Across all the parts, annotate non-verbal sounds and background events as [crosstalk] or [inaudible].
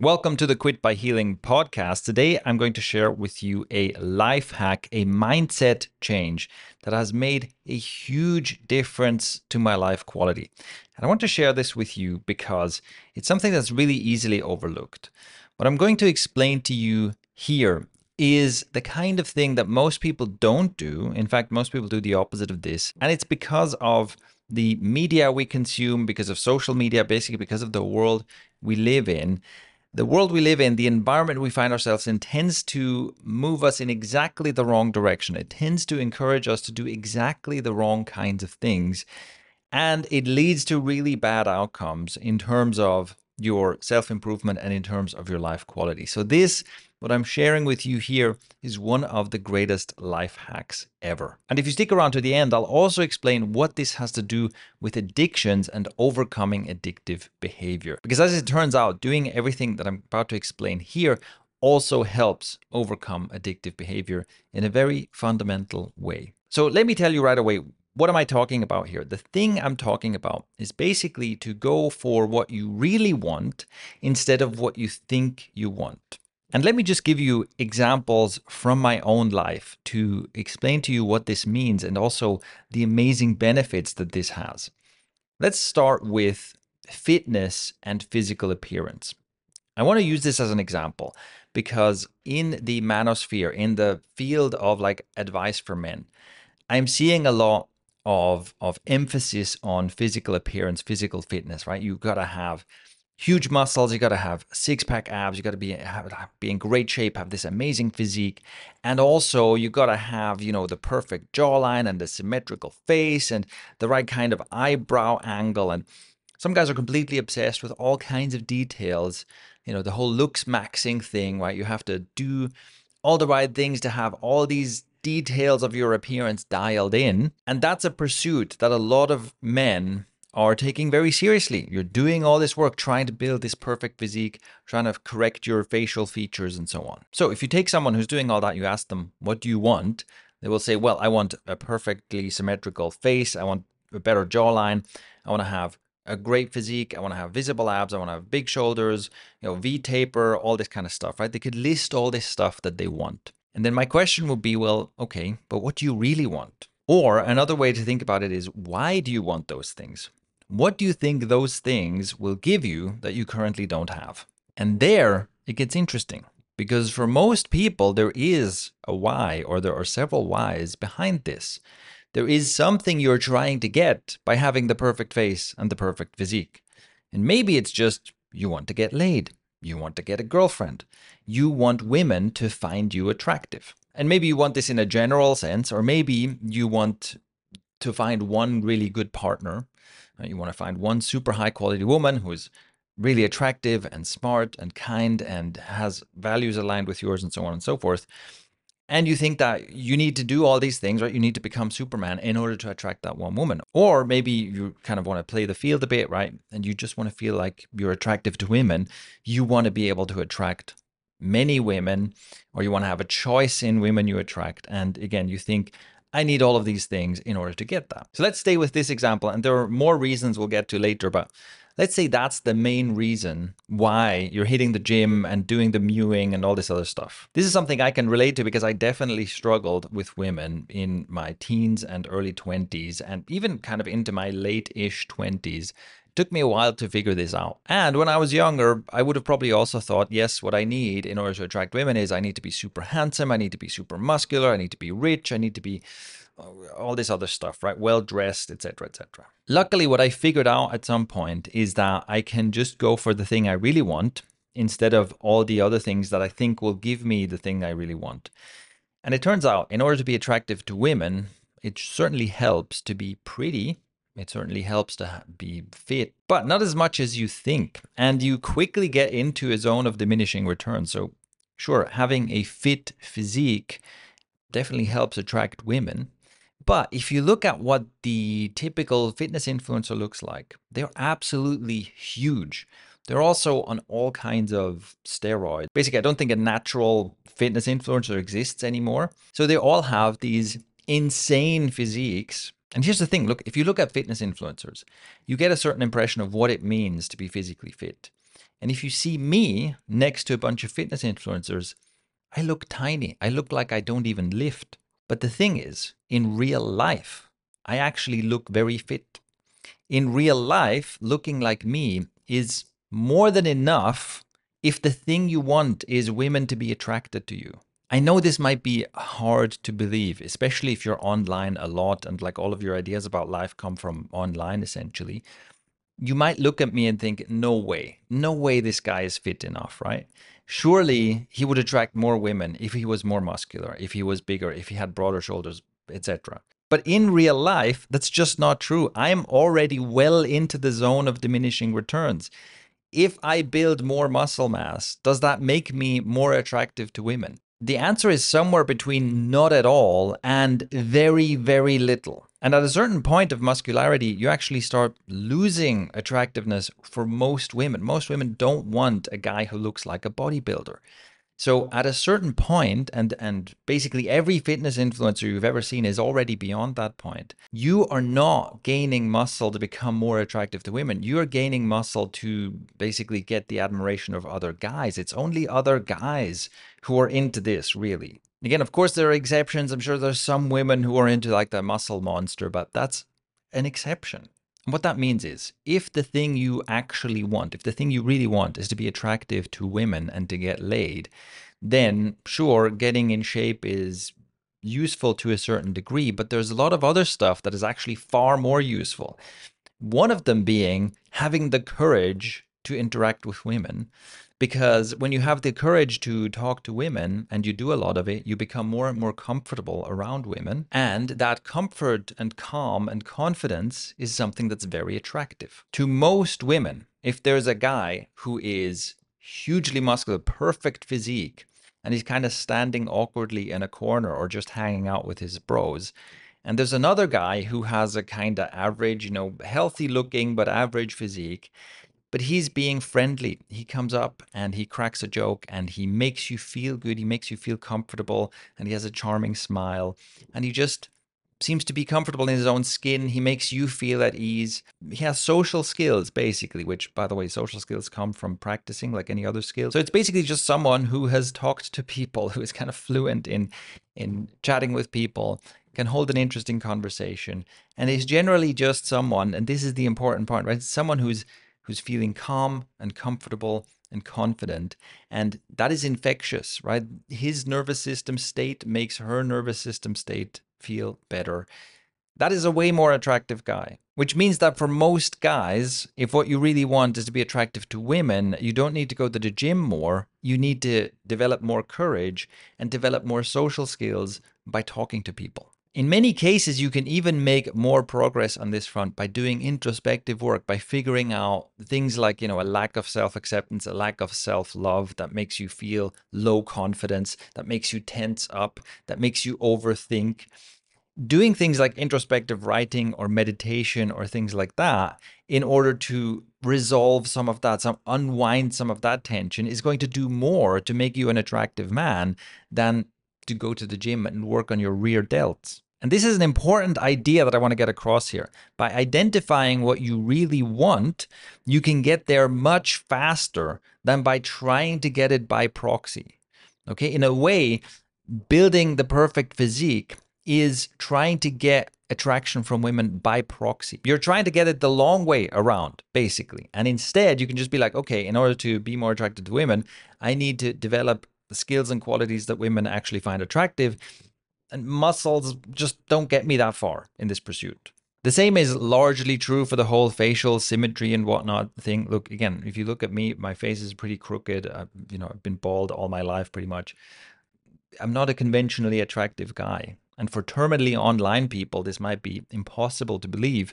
Welcome to the Quit by Healing podcast. Today, I'm going to share with you a life hack, a mindset change that has made a huge difference to my life quality. And I want to share this with you because it's something that's really easily overlooked. What I'm going to explain to you here is the kind of thing that most people don't do. In fact, most people do the opposite of this. And it's because of the media we consume, because of social media, basically because of the world we live in the world we live in, the environment we find ourselves in, tends to move us in exactly the wrong direction. It tends to encourage us to do exactly the wrong kinds of things. And it leads to really bad outcomes in terms of your self improvement and in terms of your life quality. So, this what I'm sharing with you here is one of the greatest life hacks ever. And if you stick around to the end, I'll also explain what this has to do with addictions and overcoming addictive behavior. Because as it turns out, doing everything that I'm about to explain here also helps overcome addictive behavior in a very fundamental way. So let me tell you right away what am I talking about here? The thing I'm talking about is basically to go for what you really want instead of what you think you want. And let me just give you examples from my own life to explain to you what this means and also the amazing benefits that this has. Let's start with fitness and physical appearance. I want to use this as an example because in the manosphere, in the field of like advice for men, I'm seeing a lot of of emphasis on physical appearance, physical fitness, right? You got to have huge muscles. You got to have six pack abs. You got to be have, be in great shape, have this amazing physique, and also you got to have you know the perfect jawline and the symmetrical face and the right kind of eyebrow angle. And some guys are completely obsessed with all kinds of details. You know the whole looks maxing thing, right? You have to do all the right things to have all these details of your appearance dialed in. And that's a pursuit that a lot of men are taking very seriously. You're doing all this work trying to build this perfect physique, trying to correct your facial features and so on. So if you take someone who's doing all that, you ask them, what do you want? They will say, well, I want a perfectly symmetrical face. I want a better jawline. I want to have a great physique. I want to have visible abs. I want to have big shoulders, you know, V taper, all this kind of stuff, right? They could list all this stuff that they want. And then my question would be, well, okay, but what do you really want? Or another way to think about it is, why do you want those things? What do you think those things will give you that you currently don't have? And there it gets interesting because for most people, there is a why or there are several whys behind this. There is something you're trying to get by having the perfect face and the perfect physique. And maybe it's just you want to get laid, you want to get a girlfriend, you want women to find you attractive. And maybe you want this in a general sense, or maybe you want to find one really good partner uh, you want to find one super high quality woman who's really attractive and smart and kind and has values aligned with yours and so on and so forth. And you think that you need to do all these things, right? You need to become Superman in order to attract that one woman. Or maybe you kind of want to play the field a bit, right? And you just want to feel like you're attractive to women. You want to be able to attract many women, or you want to have a choice in women you attract. And again, you think, I need all of these things in order to get that. So let's stay with this example. And there are more reasons we'll get to later, but let's say that's the main reason why you're hitting the gym and doing the mewing and all this other stuff. This is something I can relate to because I definitely struggled with women in my teens and early 20s and even kind of into my late ish 20s took me a while to figure this out. And when I was younger, I would have probably also thought, yes, what I need in order to attract women is I need to be super handsome, I need to be super muscular, I need to be rich, I need to be Uh, all this other stuff, right? Well dressed, etc., etc. Luckily, what I figured out at some point is that I can just go for the thing I really want instead of all the other things that I think will give me the thing I really want. And it turns out, in order to be attractive to women, it certainly helps to be pretty it certainly helps to be fit, but not as much as you think. And you quickly get into a zone of diminishing returns. So, sure, having a fit physique definitely helps attract women. But if you look at what the typical fitness influencer looks like, they're absolutely huge. They're also on all kinds of steroids. Basically, I don't think a natural fitness influencer exists anymore. So they all have these insane physiques and here's the thing look, if you look at fitness influencers, you get a certain impression of what it means to be physically fit. And if you see me next to a bunch of fitness influencers, I look tiny. I look like I don't even lift. But the thing is, in real life, I actually look very fit. In real life, looking like me is more than enough if the thing you want is women to be attracted to you. I know this might be hard to believe, especially if you're online a lot and like all of your ideas about life come from online essentially. You might look at me and think, no way, no way this guy is fit enough, right? Surely he would attract more women if he was more muscular, if he was bigger, if he had broader shoulders, etc. But in real life, that's just not true. I'm already well into the zone of diminishing returns. If I build more muscle mass, does that make me more attractive to women? The answer is somewhere between not at all and very, very little. And at a certain point of muscularity, you actually start losing attractiveness for most women. Most women don't want a guy who looks like a bodybuilder. So at a certain point, and and basically every fitness influencer you've ever seen is already beyond that point. You are not gaining muscle to become more attractive to women. You are gaining muscle to basically get the admiration of other guys. It's only other guys who are into this, really. Again, of course, there are exceptions. I'm sure there's some women who are into like the muscle monster, but that's an exception. What that means is if the thing you actually want, if the thing you really want is to be attractive to women and to get laid, then sure, getting in shape is useful to a certain degree, but there's a lot of other stuff that is actually far more useful. One of them being having the courage to interact with women because when you have the courage to talk to women and you do a lot of it, you become more and more comfortable around women. And that comfort and calm and confidence is something that's very attractive. To most women, if there's a guy who is hugely muscular, perfect physique, and he's kind of standing awkwardly in a corner or just hanging out with his bros, and there's another guy who has a kind of average, you know, healthy looking but average physique but he's being friendly. He comes up and he cracks a joke and he makes you feel good. He makes you feel comfortable and he has a charming smile and he just seems to be comfortable in his own skin. He makes you feel at ease. He has social skills, basically, which, by the way, social skills come from practicing like any other skill. So it's basically just someone who has talked to people, [laughs] who is kind of fluent in in chatting with people, can hold an interesting conversation, and is generally just someone. And this is the important part, right? Someone who's who's feeling calm and comfortable and confident. And that is infectious, right? His nervous system state makes her nervous system state feel better. That is a way more attractive guy, which means that for most guys, if what you really want is to be attractive to women, you don't need to go to the gym more. You need to develop more courage and develop more social skills by talking to people. In many cases, you can even make more progress on this front by doing introspective work, by figuring out things like, you know, a lack of self acceptance, a lack of self love that makes you feel low confidence, that makes you tense up, that makes you overthink. Doing things like introspective writing or meditation or things like that in order to resolve some of that, some unwind some of that tension is going to do more to make you an attractive man than to go to the gym and work on your rear delts. And this is an important idea that I want to get across here. By identifying what you really want, you can get there much faster than by trying to get it by proxy. Okay, in a way, building the perfect physique is trying to get attraction from women by proxy. You're trying to get it the long way around, basically. And instead, you can just be like, okay, in order to be more attracted to women, I need to develop the skills and qualities that women actually find attractive and muscles just don't get me that far in this pursuit. The same is largely true for the whole facial symmetry and whatnot thing. Look, again, if you look at me, my face is pretty crooked. I've, you know, I've been bald all my life pretty much. I'm not a conventionally attractive guy. And for terminally online people, this might be impossible to believe,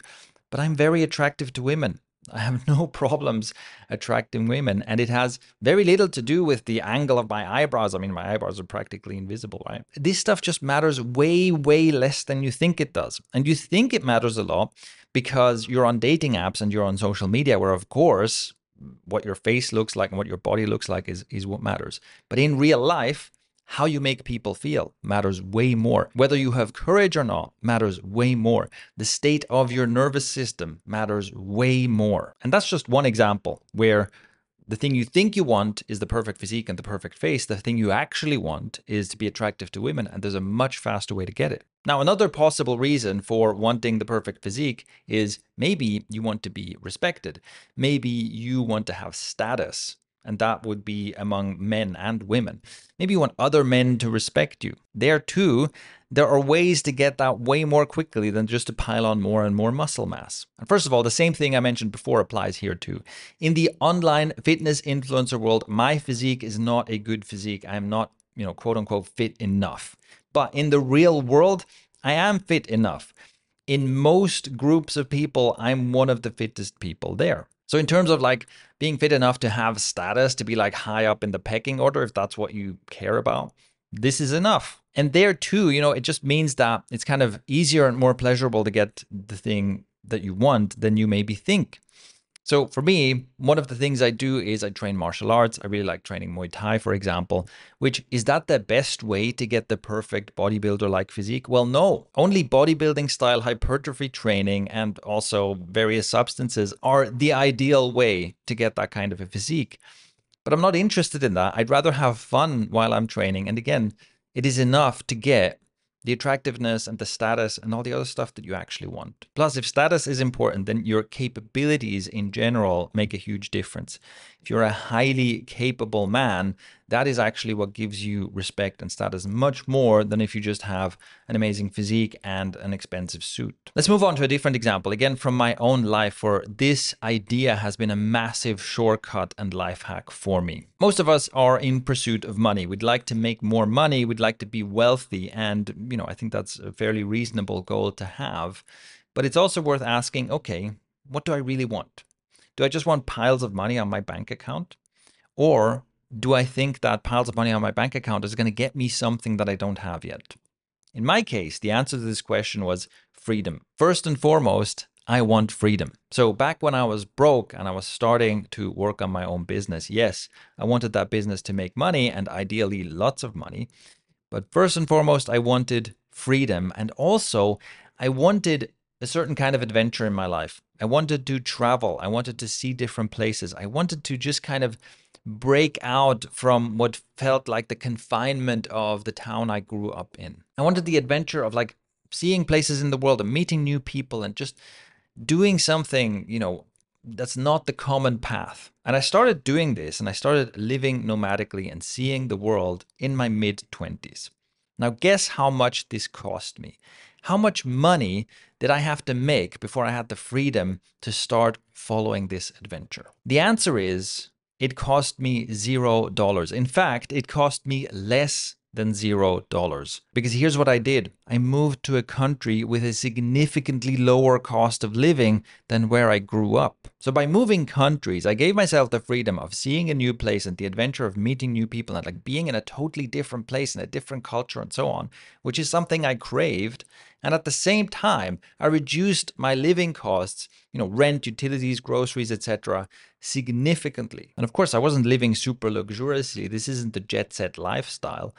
but I'm very attractive to women. I have [laughs] no problems attracting women, and it has very little to do with the angle of my eyebrows. I mean, my eyebrows are practically invisible, right? This stuff just matters way, way less than you think it does. And you think it matters a lot because you're on dating apps and you're on social media, where, of course, what your face looks like and what your body looks like is, is what matters. But in real life, how you make people feel matters way more. Whether you have courage or not matters way more. The state of your nervous system matters way more. And that's just one example where The thing you think you want is the perfect physique and the perfect face. The thing you actually want is to be attractive to women, and there's a much faster way to get it. Now, another possible reason for wanting the perfect physique is maybe you want to be respected. Maybe you want to have status and that would be among men and women. Maybe you want other men to respect you. There too, there are ways to get that way more quickly than just to pile on more and more muscle mass. And first of all, the same thing I mentioned before applies here too. In the online fitness influencer world, my physique is not a good physique. I am not, you know, quote unquote fit enough. But in the real world, I am fit enough. In most groups of people, I'm one of the fittest people there. So in terms of like being fit enough to have status, to be like high up in the pecking order, if that's what you care about, this is enough. And there too, you know, it just means that it's kind of easier and more pleasurable to get the thing that you want than you maybe think. So for me, one of the things I do is I train martial arts. I really like training Muay Thai, for example, which is that the best way to get the perfect bodybuilder like physique? Well, no. Only bodybuilding style hypertrophy training and also various substances are the ideal way to get that kind of a physique. But I'm not interested in that. I'd rather have fun while I'm training. And again, it is enough to get the attractiveness and the status and all the other stuff that you actually want. Plus, if status is important, then your capabilities in general make a huge difference. If you're a highly capable man, that is actually what gives you respect and status much more than if you just have an amazing physique and an expensive suit. Let's move on to a different example, again from my own life, where this idea has been a massive shortcut and life hack for me. Most of us are in pursuit of money. We'd like to make more money, we'd like to be wealthy, and you know, I think that's a fairly reasonable goal to have. But it's also worth asking, okay, what do I really want? Do I just want piles of money on my bank account? Or do I think that piles of money on my bank account is going to get me something that I don't have yet? In my case, the answer to this question was freedom. First and foremost, I want freedom. So back when I was broke and I was starting to work on my own business, yes, I wanted that business to make money and ideally lots of money. But first and foremost, I wanted freedom. And also, I wanted a certain kind of adventure in my life. I wanted to travel. I wanted to see different places. I wanted to just kind of break out from what felt like the confinement of the town I grew up in. I wanted the adventure of like seeing places in the world and meeting new people and just doing something, you know, that's not the common path. And I started doing this and I started living nomadically and seeing the world in my mid 20s. Now, guess how much this cost me? How much money did I have to make before I had the freedom to start following this adventure? The answer is it cost me zero dollars. In fact, it cost me less than zero dollars. Because here's what I did I moved to a country with a significantly lower cost of living than where I grew up. So by moving countries, I gave myself the freedom of seeing a new place and the adventure of meeting new people and like being in a totally different place and a different culture and so on, which is something I craved. And at the same time, I reduced my living costs, you know, rent, utilities, groceries, etc., significantly. And of course, I wasn't living super luxuriously. This isn't the jet set lifestyle.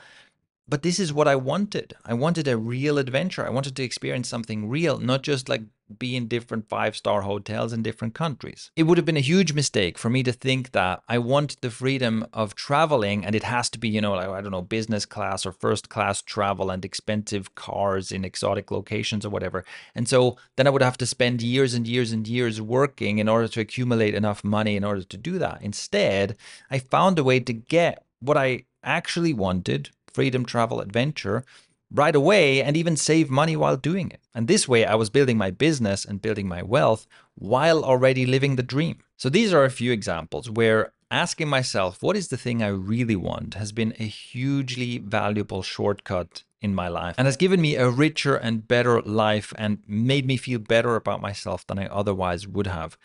But this is what I wanted. I wanted a real adventure. I wanted to experience something real, not just like be in different five star hotels in different countries. It would have been a huge mistake for me to think that I want the freedom of traveling and it has to be, you know, like, I don't know, business class or first class travel and expensive cars in exotic locations or whatever. And so then I would have to spend years and years and years working in order to accumulate enough money in order to do that. Instead, I found a way to get what I actually wanted freedom travel adventure right away and even save money while doing it. And this way, I was building my business and building my wealth while already living the dream. So these are a few examples where asking myself, what is the thing I really want, has been a hugely valuable shortcut in my life and has given me a richer and better life and made me feel better about myself than I otherwise would have.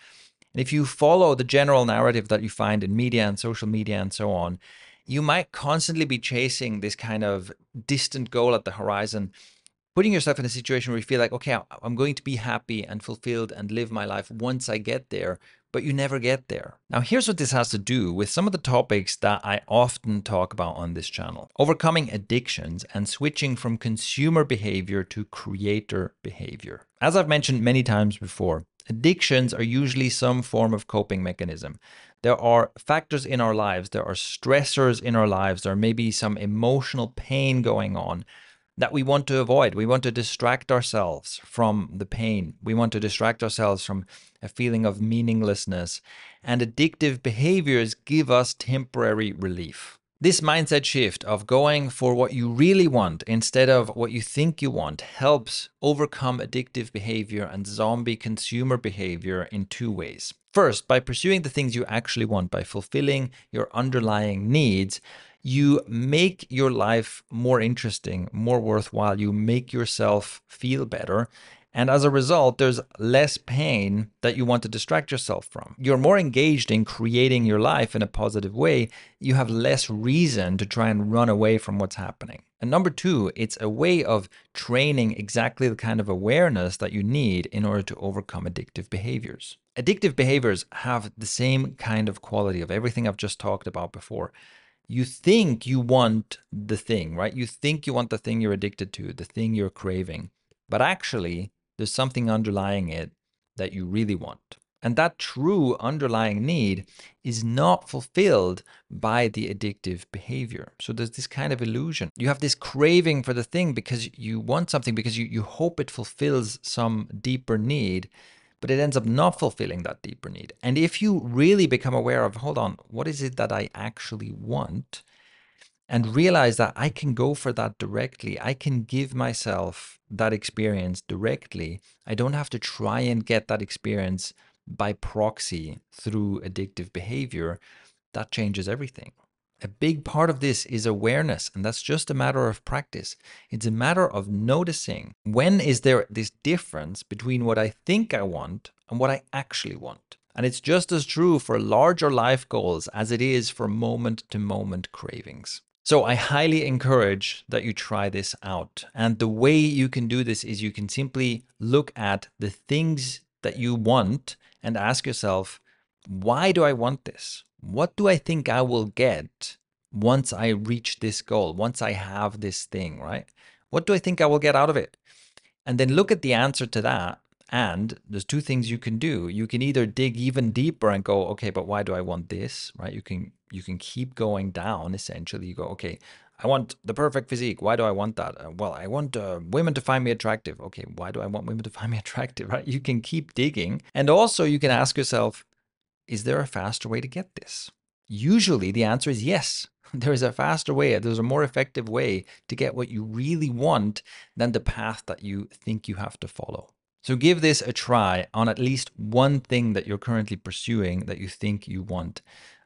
And if you follow the general narrative that you find in media and social media and so on, you might constantly be chasing this kind of distant goal at the horizon, putting yourself in a situation where you feel like, okay, I'm going to be happy and fulfilled and live my life once I get there, but you never get there. Now, here's what this has to do with some of the topics that I often talk about on this channel overcoming addictions and switching from consumer behavior to creator behavior. As I've mentioned many times before, Addictions are usually some form of coping mechanism. There are factors in our lives, there are stressors in our lives, there may be some emotional pain going on that we want to avoid. We want to distract ourselves from the pain. We want to distract ourselves from a feeling of meaninglessness. And addictive behaviors give us temporary relief. This mindset shift of going for what you really want instead of what you think you want helps overcome addictive behavior and zombie consumer behavior in two ways. First, by pursuing the things you actually want, by fulfilling your underlying needs, you make your life more interesting, more worthwhile. You make yourself feel better. And as a result, there's less pain that you want to distract yourself from. You're more engaged in creating your life in a positive way. You have less reason to try and run away from what's happening. And number two, it's a way of training exactly the kind of awareness that you need in order to overcome addictive behaviors. Addictive behaviors have the same kind of quality of everything I've just talked about before. You think you want the thing, right? You think you want the thing you're addicted to, the thing you're craving. But actually, there's something underlying it that you really want. And that true underlying need is not fulfilled by the addictive behavior. So there's this kind of illusion. You have this craving for the thing because you want something, because you, you hope it fulfills some deeper need, but it ends up not fulfilling that deeper need. And if you really become aware of, hold on, what is it that I actually want? And realize that I can go for that directly. I can give myself that experience directly. I don't have to try and get that experience by proxy through addictive behavior. That changes everything. A big part of this is awareness, and that's just a matter of practice. It's a matter of noticing when is there this difference between what I think I want and what I actually want. And it's just as true for larger life goals as it is for moment to moment cravings. So I highly encourage that you try this out. And the way you can do this is you can simply look at the things that you want and ask yourself, why do I want this? What do I think I will get once I reach this goal, once I have this thing, right? What do I think I will get out of it? And then look at the answer to that. And there's two things you can do. You can either dig even deeper and go, okay, but why do I want this? Right? You can you can keep going down essentially. You go okay i want the perfect physique. Why do i want that? Uh, well i want uh, women to find me attractive. Okay why do i want women to [laughs] find me attractive right? You can keep digging. And also you can ask yourself is there a faster way to get this? Usually the answer is yes. [laughs] There is a faster way there's a more effective way to get what you really want than the path that you think you have to follow. So give this a try on at least one thing that you're currently pursuing that you think you want.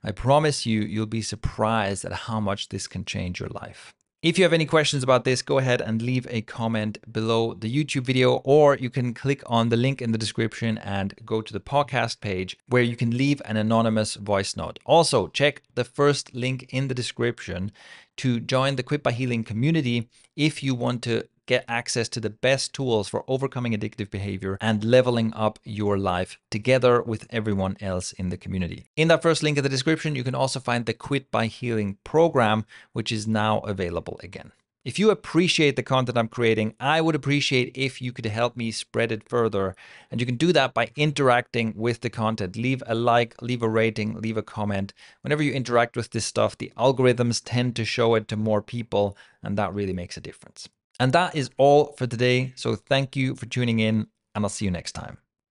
I promise you, you'll be surprised at how much this can change your life. If you have any questions about this, go ahead and leave a comment below the YouTube video, or you can click on the link in the description and go to the podcast page where you can leave an anonymous voice note. Also, check the first link in the description to join the Quit by Healing community if you want to get access to the best tools for overcoming addictive behavior and leveling up your life together with everyone else in the community. In that first link in the description, you can also find the Quit by Healing program, which is now available again. If you appreciate the content I'm creating, I would appreciate if you could help me spread it further. And you can do that by interacting with the content. Leave a like, leave a rating, leave a comment. Whenever you interact with this stuff, the algorithms tend to show it to more people, and that really makes a difference. And that is all for today. So thank you for tuning in, and I'll see you next time.